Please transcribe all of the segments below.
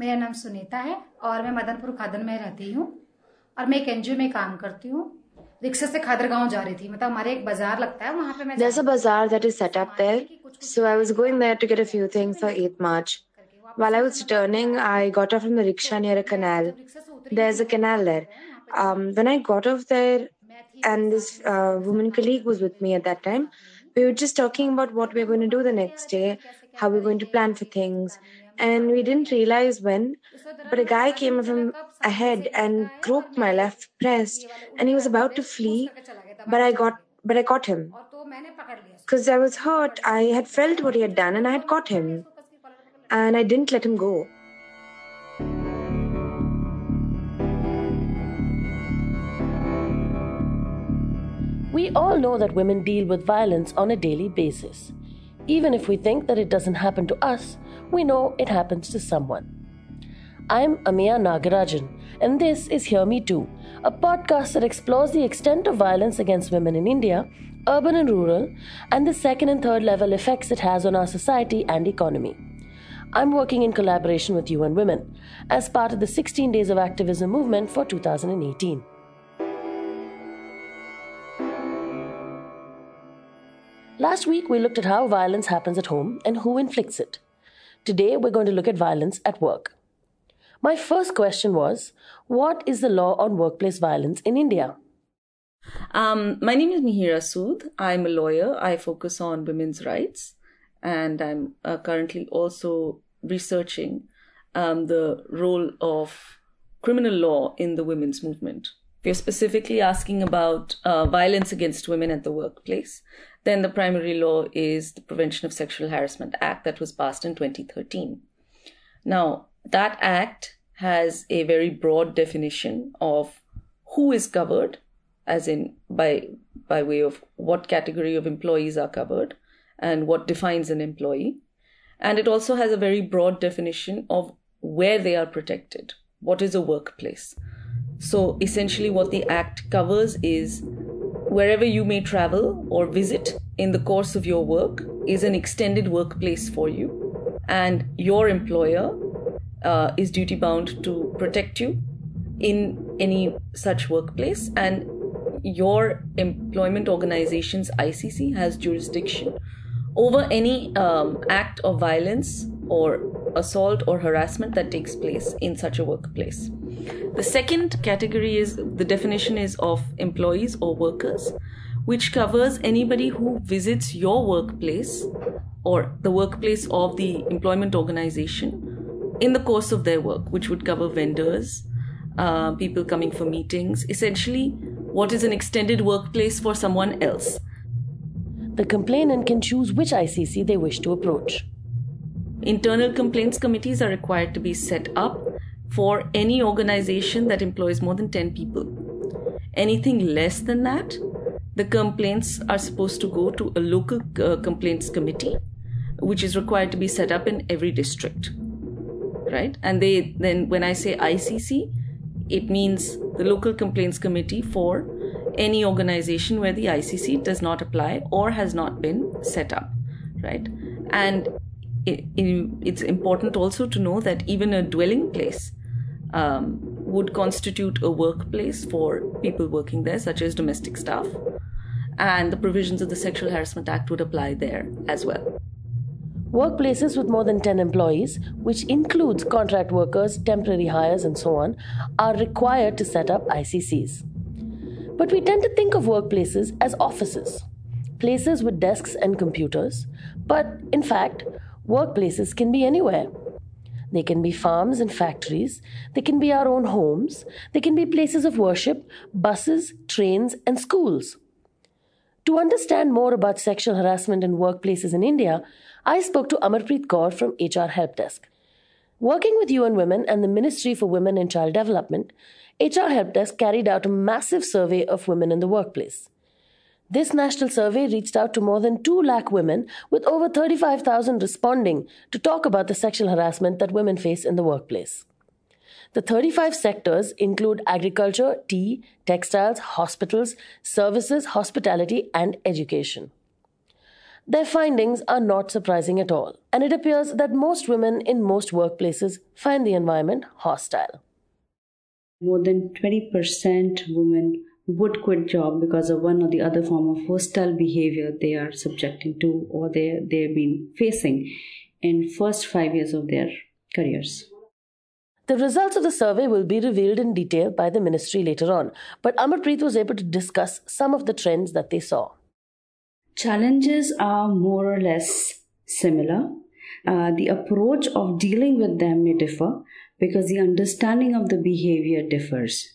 मेरा नाम सुनीता है और मैं मदनपुर खादर में रहती हूँ और मैं एक एनजीओ में काम करती हूँ। रिक्शे से खादर गाँव जा रही थी। मतलब हमारे एक बाज़ार लगता है वहाँ पे मैं जैसा bazaar that is set up there so I was going there to get a few things for 8th March while I was turning I got off from the rickshaw near a canal there is a canal there um when i got off there and this uh, woman colleague was with me at that time we were just talking about what we're going to do the next day how we're going to plan for things And we didn't realize when, but a guy came from ahead and groped my left breast, and he was about to flee, but I got, but I caught him because I was hurt. I had felt what he had done, and I had caught him, and I didn't let him go. We all know that women deal with violence on a daily basis. Even if we think that it doesn't happen to us, we know it happens to someone. I'm Ameya Nagarajan, and this is Hear Me Too, a podcast that explores the extent of violence against women in India, urban and rural, and the second and third level effects it has on our society and economy. I'm working in collaboration with UN Women as part of the 16 Days of Activism movement for 2018. Last week, we looked at how violence happens at home and who inflicts it. Today, we're going to look at violence at work. My first question was What is the law on workplace violence in India? Um, my name is Mihira Sood. I'm a lawyer. I focus on women's rights, and I'm uh, currently also researching um, the role of criminal law in the women's movement. You're specifically asking about uh, violence against women at the workplace, then the primary law is the Prevention of Sexual Harassment Act that was passed in 2013. Now, that act has a very broad definition of who is covered, as in by by way of what category of employees are covered and what defines an employee. And it also has a very broad definition of where they are protected. What is a workplace? So essentially, what the Act covers is wherever you may travel or visit in the course of your work is an extended workplace for you, and your employer uh, is duty bound to protect you in any such workplace, and your employment organization's ICC has jurisdiction over any um, act of violence or assault or harassment that takes place in such a workplace. The second category is the definition is of employees or workers, which covers anybody who visits your workplace or the workplace of the employment organization in the course of their work, which would cover vendors, uh, people coming for meetings, essentially, what is an extended workplace for someone else. The complainant can choose which ICC they wish to approach. Internal complaints committees are required to be set up for any organization that employs more than 10 people. Anything less than that, the complaints are supposed to go to a local uh, complaints committee, which is required to be set up in every district. Right? And they then, when I say ICC, it means the local complaints committee for any organization where the ICC does not apply or has not been set up. Right? And it, it, it's important also to know that even a dwelling place um, would constitute a workplace for people working there, such as domestic staff. And the provisions of the Sexual Harassment Act would apply there as well. Workplaces with more than 10 employees, which includes contract workers, temporary hires, and so on, are required to set up ICCs. But we tend to think of workplaces as offices, places with desks and computers. But in fact, workplaces can be anywhere. They can be farms and factories. They can be our own homes. They can be places of worship, buses, trains, and schools. To understand more about sexual harassment in workplaces in India, I spoke to Amarpreet Kaur from HR Help Desk. Working with UN Women and the Ministry for Women and Child Development, HR Help Desk carried out a massive survey of women in the workplace. This national survey reached out to more than 2 lakh women, with over 35,000 responding to talk about the sexual harassment that women face in the workplace. The 35 sectors include agriculture, tea, textiles, hospitals, services, hospitality, and education. Their findings are not surprising at all, and it appears that most women in most workplaces find the environment hostile. More than 20% women would quit job because of one or the other form of hostile behavior they are subjecting to or they they've been facing in first 5 years of their careers. The results of the survey will be revealed in detail by the ministry later on, but Amarpreet was able to discuss some of the trends that they saw. Challenges are more or less similar. Uh, the approach of dealing with them may differ because the understanding of the behavior differs.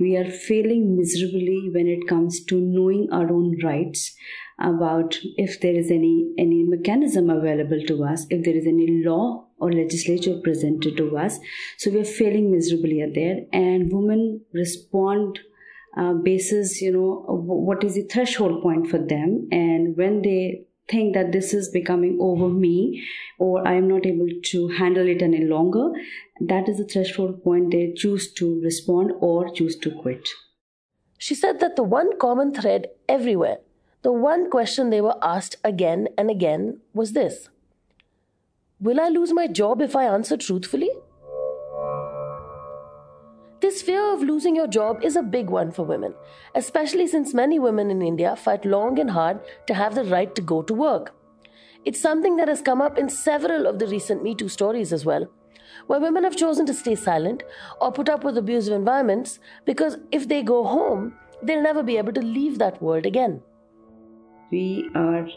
We are failing miserably when it comes to knowing our own rights about if there is any any mechanism available to us, if there is any law or legislature presented to us. So we are failing miserably at there, and women respond uh, basis you know what is the threshold point for them and when they think that this is becoming over me or i am not able to handle it any longer. That is the threshold point they choose to respond or choose to quit. She said that the one common thread everywhere the one question they were asked again and again was this. Will I lose my job if I answer truthfully? This fear of losing your job is a big one for women, especially since many women in India fight long and hard to have the right to go to work. It's something that has come up in several of the recent Me Too stories as well, where women have chosen to stay silent or put up with abusive environments because if they go home, they'll never be able to leave that world again. We are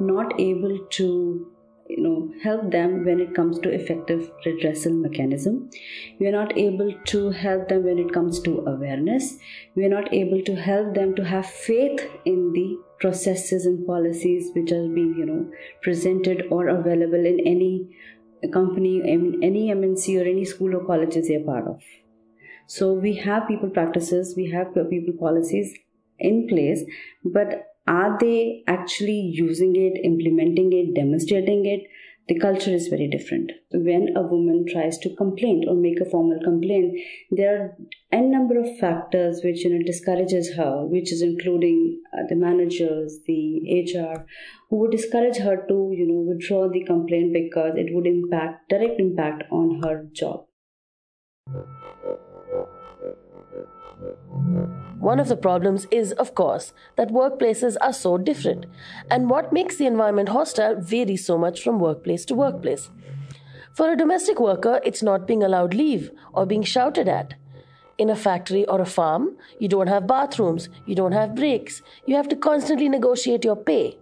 not able to you know help them when it comes to effective redressal mechanism. We are not able to help them when it comes to awareness. We are not able to help them to have faith in the processes and policies which are being you know presented or available in any company in any mnc or any school or colleges they're part of. So we have people practices we have people policies in place but are they actually using it, implementing it, demonstrating it? The culture is very different. When a woman tries to complain or make a formal complaint, there are a number of factors which you know discourages her, which is including uh, the managers, the HR, who would discourage her to you know withdraw the complaint because it would impact direct impact on her job. One of the problems is, of course, that workplaces are so different, and what makes the environment hostile varies so much from workplace to workplace. For a domestic worker, it's not being allowed leave or being shouted at. In a factory or a farm, you don't have bathrooms, you don't have breaks, you have to constantly negotiate your pay.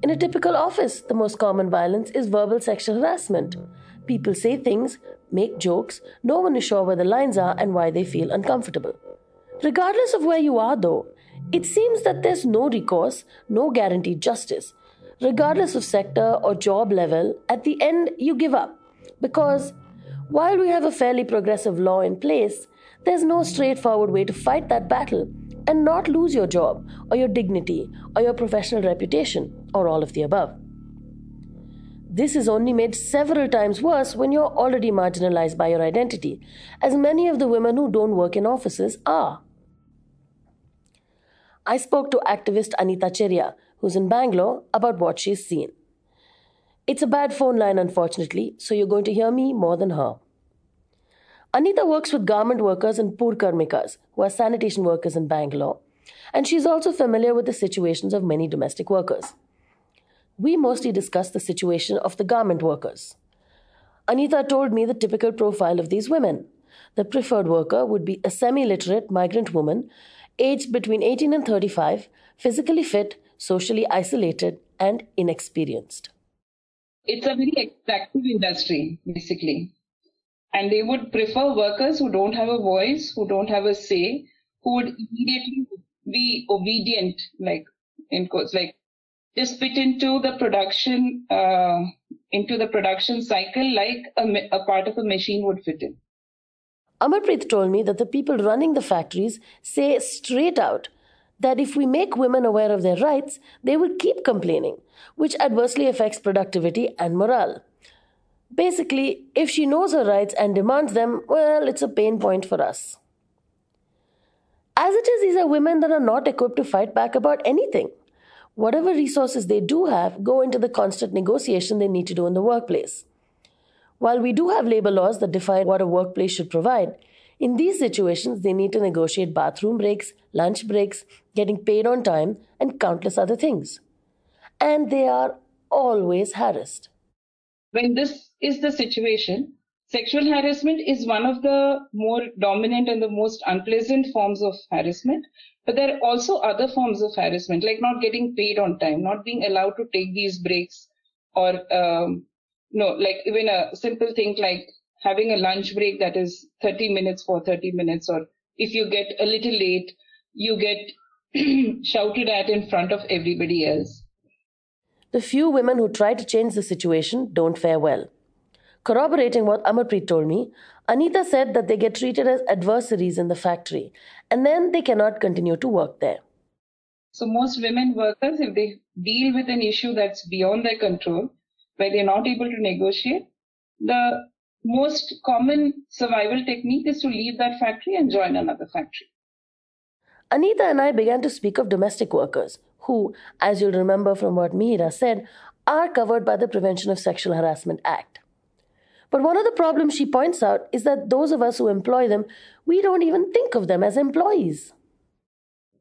In a typical office, the most common violence is verbal sexual harassment. People say things, make jokes, no one is sure where the lines are and why they feel uncomfortable. Regardless of where you are, though, it seems that there's no recourse, no guaranteed justice. Regardless of sector or job level, at the end you give up. Because while we have a fairly progressive law in place, there's no straightforward way to fight that battle and not lose your job or your dignity or your professional reputation or all of the above. This is only made several times worse when you're already marginalized by your identity, as many of the women who don't work in offices are. I spoke to activist Anita Cheria, who's in Bangalore, about what she's seen. It's a bad phone line, unfortunately, so you're going to hear me more than her. Anita works with garment workers and pourakarmikas, who are sanitation workers in Bangalore, and she's also familiar with the situations of many domestic workers. We mostly discussed the situation of the garment workers. Anita told me the typical profile of these women. The preferred worker would be a semi literate migrant woman aged between 18 and 35, physically fit, socially isolated, and inexperienced. It's a very extractive industry, basically. And they would prefer workers who don't have a voice, who don't have a say, who would immediately be obedient, like in quotes, like just fit into the production, uh, into the production cycle like a, a part of a machine would fit in. Amarpreet told me that the people running the factories say straight out that if we make women aware of their rights, they will keep complaining, which adversely affects productivity and morale. Basically, if she knows her rights and demands them, well, it's a pain point for us. As it is, these are women that are not equipped to fight back about anything. whatever resources they do have go into the constant negotiation they need to do in the workplace. While we do have labor laws that define what a workplace should provide, in these situations they need to negotiate bathroom breaks, lunch breaks, getting paid on time, and countless other things. And they are always harassed. When this is the situation, sexual harassment is one of the more dominant and the most unpleasant forms of harassment. But there are also other forms of harassment, like not getting paid on time, not being allowed to take these breaks, or um, no, like even a simple thing like having a lunch break that is 30 minutes for 30 minutes, or if you get a little late, you get shouted at in front of everybody else. The few women who try to change the situation don't fare well. Corroborating what Amarpreet told me, Anita said that they get treated as adversaries in the factory and then they cannot continue to work there. So, most women workers, if they deal with an issue that's beyond their control, where they're not able to negotiate, the most common survival technique is to leave that factory and join another factory. Anita and I began to speak of domestic workers, who, as you'll remember from what Mihira said, are covered by the Prevention of Sexual Harassment Act. But one of the problems she points out is that those of us who employ them, we don't even think of them as employees.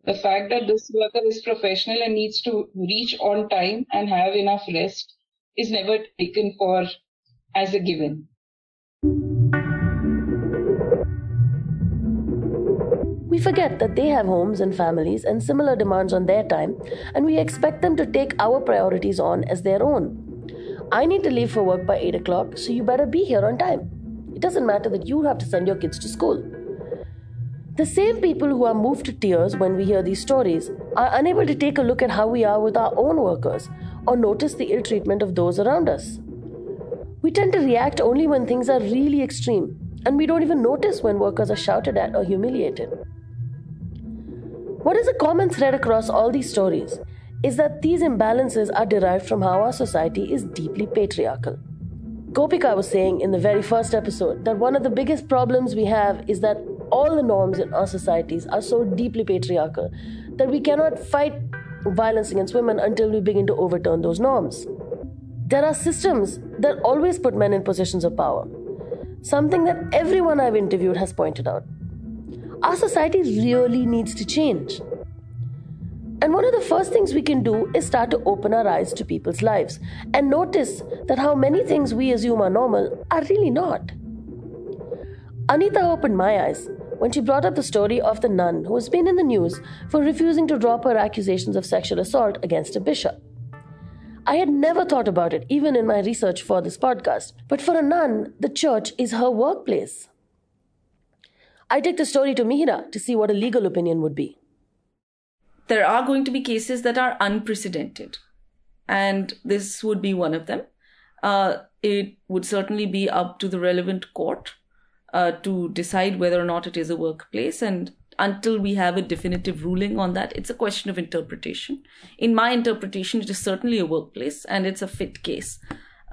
The fact that this worker is professional and needs to reach on time and have enough rest is never taken for as a given. We forget that they have homes and families and similar demands on their time, and we expect them to take our priorities on as their own. I need to leave for work by 8 o'clock, so you better be here on time. It doesn't matter that you have to send your kids to school. The same people who are moved to tears when we hear these stories are unable to take a look at how we are with our own workers or notice the ill treatment of those around us. We tend to react only when things are really extreme, and we don't even notice when workers are shouted at or humiliated. What is a common thread across all these stories is that these imbalances are derived from how our society is deeply patriarchal. Gopika was saying in the very first episode that one of the biggest problems we have is that all the norms in our societies are so deeply patriarchal that we cannot fight violence against women until we begin to overturn those norms. There are systems that always put men in positions of power, something that everyone I've interviewed has pointed out. Our society really needs to change. And one of the first things we can do is start to open our eyes to people's lives and notice that how many things we assume are normal are really not. Anita opened my eyes when she brought up the story of the nun who has been in the news for refusing to drop her accusations of sexual assault against a bishop. I had never thought about it, even in my research for this podcast, but for a nun, the church is her workplace. I take the story to Mihira to see what a legal opinion would be there are going to be cases that are unprecedented, and this would be one of them. Uh, it would certainly be up to the relevant court uh, to decide whether or not it is a workplace. And until we have a definitive ruling on that, it's a question of interpretation. In my interpretation, it is certainly a workplace, and it's a fit case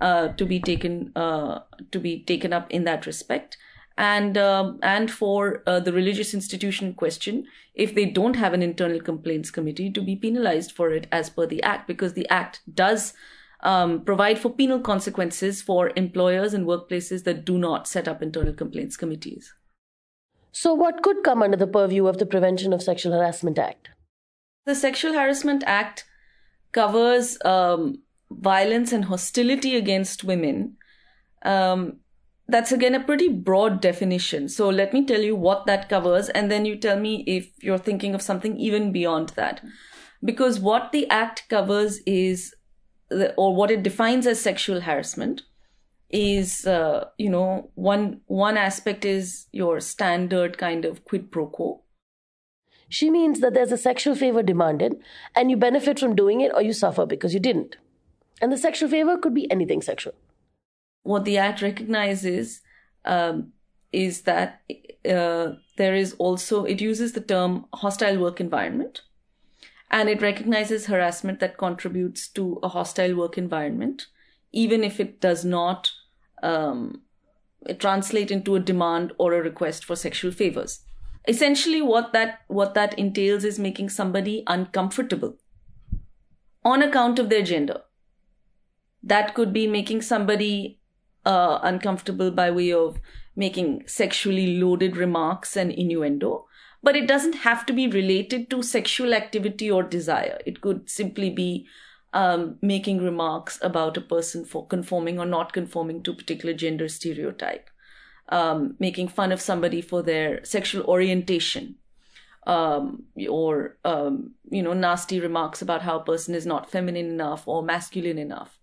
uh, to be taken uh, to be taken up in that respect and um, and for uh, the religious institution question if they don't have an internal complaints committee to be penalized for it as per the act because the act does um, provide for penal consequences for employers and workplaces that do not set up internal complaints committees so what could come under the purview of the prevention of sexual harassment act the sexual harassment act covers um, violence and hostility against women um, that's again a pretty broad definition. So let me tell you what that covers, and then you tell me if you're thinking of something even beyond that. Because what the Act covers is, the, or what it defines as sexual harassment, is uh, you know one one aspect is your standard kind of quid pro quo. She means that there's a sexual favor demanded, and you benefit from doing it, or you suffer because you didn't. And the sexual favor could be anything sexual what the act recognizes um, is that uh, there is also it uses the term hostile work environment and it recognizes harassment that contributes to a hostile work environment even if it does not um, translate into a demand or a request for sexual favors essentially what that what that entails is making somebody uncomfortable on account of their gender. That could be making somebody uh, uncomfortable by way of making sexually loaded remarks and innuendo. But it doesn't have to be related to sexual activity or desire. It could simply be um, making remarks about a person for conforming or not conforming to a particular gender stereotype, um, making fun of somebody for their sexual orientation, um, or um, you know nasty remarks about how a person is not feminine enough or masculine enough.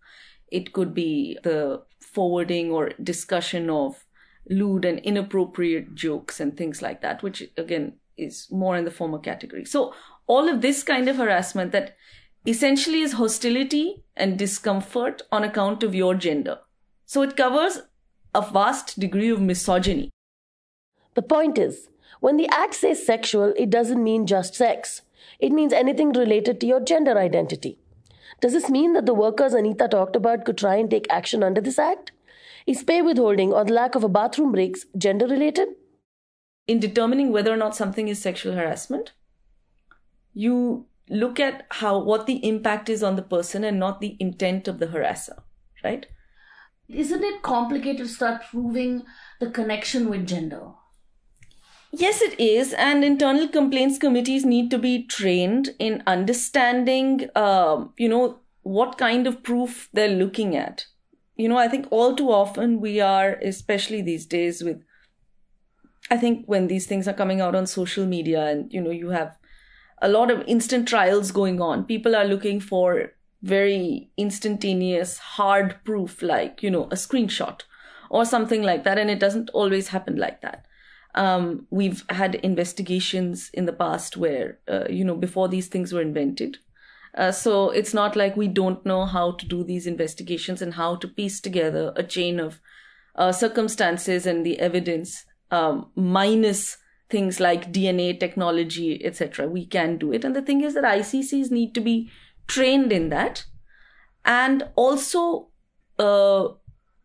It could be the forwarding or discussion of lewd and inappropriate jokes and things like that, which again is more in the former category. So all of this kind of harassment that essentially is hostility and discomfort on account of your gender. So it covers a vast degree of misogyny. The point is, when the act says sexual, it doesn't mean just sex. It means anything related to your gender identity. Does this mean that the workers Anita talked about could try and take action under this act? Is pay withholding or the lack of a bathroom breaks gender related? In determining whether or not something is sexual harassment, you look at how what the impact is on the person and not the intent of the harasser, right? Isn't it complicated to start proving the connection with gender? Yes, it is. And internal complaints committees need to be trained in understanding, uh, you know, what kind of proof they're looking at. You know, I think all too often we are, especially these days with, I think when these things are coming out on social media and, you know, you have a lot of instant trials going on. People are looking for very instantaneous, hard proof, like, you know, a screenshot or something like that. And it doesn't always happen like that. Um, we've had investigations in the past where, uh, you know, before these things were invented. Uh, so it's not like we don't know how to do these investigations and how to piece together a chain of uh, circumstances and the evidence um, minus things like DNA technology, etc. We can do it. And the thing is that ICCs need to be trained in that. And also, uh,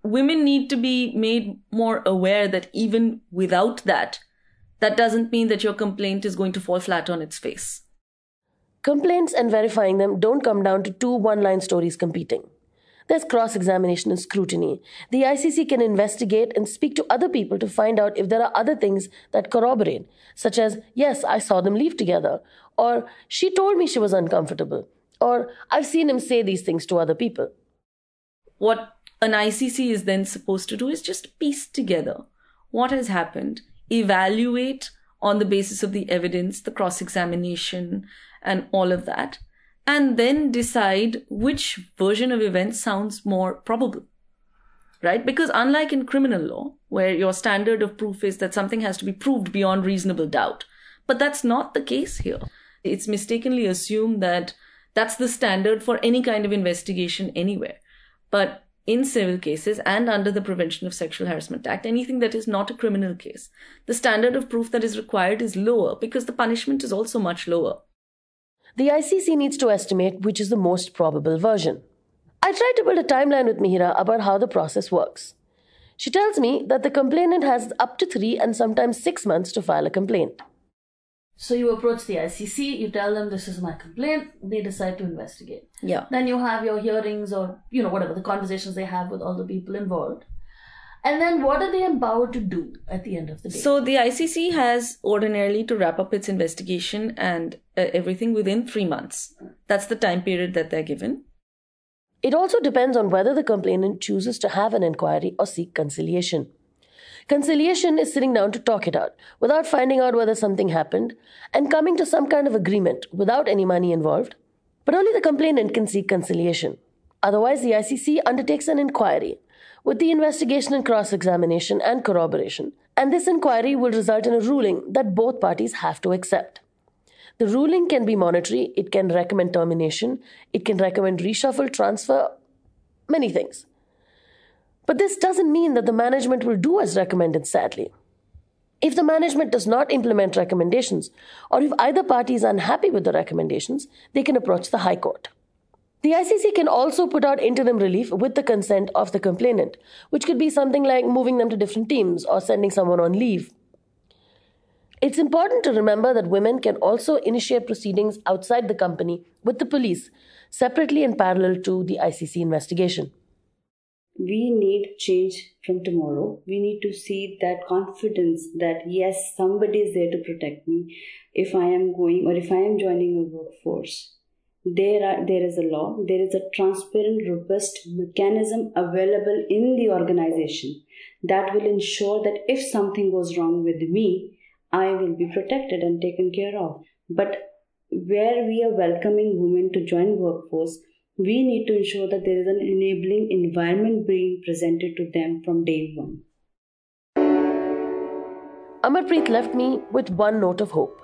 women need to be made more aware that even without that, that doesn't mean that your complaint is going to fall flat on its face. Complaints and verifying them don't come down to two one line stories competing. There's cross examination and scrutiny. The ICC can investigate and speak to other people to find out if there are other things that corroborate, such as, yes, I saw them leave together, or she told me she was uncomfortable, or I've seen him say these things to other people. What an ICC is then supposed to do is just piece together what has happened, evaluate on the basis of the evidence, the cross examination, and all of that, and then decide which version of events sounds more probable. Right? Because unlike in criminal law, where your standard of proof is that something has to be proved beyond reasonable doubt, but that's not the case here. It's mistakenly assumed that that's the standard for any kind of investigation anywhere. But in civil cases and under the Prevention of Sexual Harassment Act, anything that is not a criminal case, the standard of proof that is required is lower because the punishment is also much lower the ICC needs to estimate which is the most probable version. I tried to build a timeline with Mihira about how the process works. She tells me that the complainant has up to three and sometimes six months to file a complaint. So you approach the ICC, you tell them this is my complaint, they decide to investigate. Yeah. Then you have your hearings or, you know, whatever, the conversations they have with all the people involved. And then what are they empowered to do at the end of the day? So the ICC has ordinarily to wrap up its investigation and Uh, everything within three months. That's the time period that they're given. It also depends on whether the complainant chooses to have an inquiry or seek conciliation. Conciliation is sitting down to talk it out without finding out whether something happened and coming to some kind of agreement without any money involved. But only the complainant can seek conciliation. Otherwise, the ICC undertakes an inquiry with the investigation and cross examination and corroboration, and this inquiry will result in a ruling that both parties have to accept. The ruling can be monetary, it can recommend termination, it can recommend reshuffle, transfer, many things. But this doesn't mean that the management will do as recommended, sadly. If the management does not implement recommendations, or if either party is unhappy with the recommendations, they can approach the High Court. The ICC can also put out interim relief with the consent of the complainant, which could be something like moving them to different teams or sending someone on leave. It's important to remember that women can also initiate proceedings outside the company with the police, separately and parallel to the ICC investigation. We need change from tomorrow. We need to see that confidence that yes, somebody is there to protect me if I am going or if I am joining a workforce. There, are, there is a law, there is a transparent, robust mechanism available in the organization that will ensure that if something goes wrong with me, I will be protected and taken care of. But where we are welcoming women to join workforce, we need to ensure that there is an enabling environment being presented to them from day one. Amarpreet left me with one note of hope.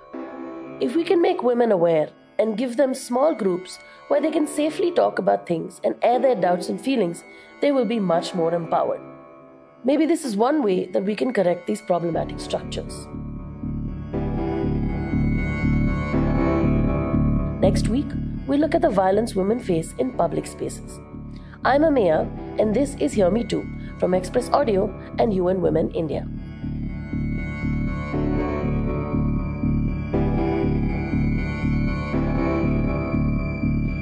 If we can make women aware and give them small groups where they can safely talk about things and air their doubts and feelings, they will be much more empowered. Maybe this is one way that we can correct these problematic structures. Next week, we look at the violence women face in public spaces. I'm Ameya, and this is Hear Me Too from Express Audio and UN Women India.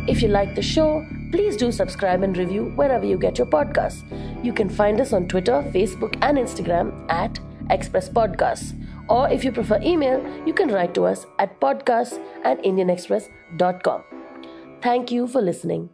If you like the show, please do subscribe and review wherever you get your podcasts. You can find us on Twitter, Facebook, and Instagram at Express Podcasts. Or if you prefer email, you can write to us at podcasts at indianexpress.com. Thank you for listening.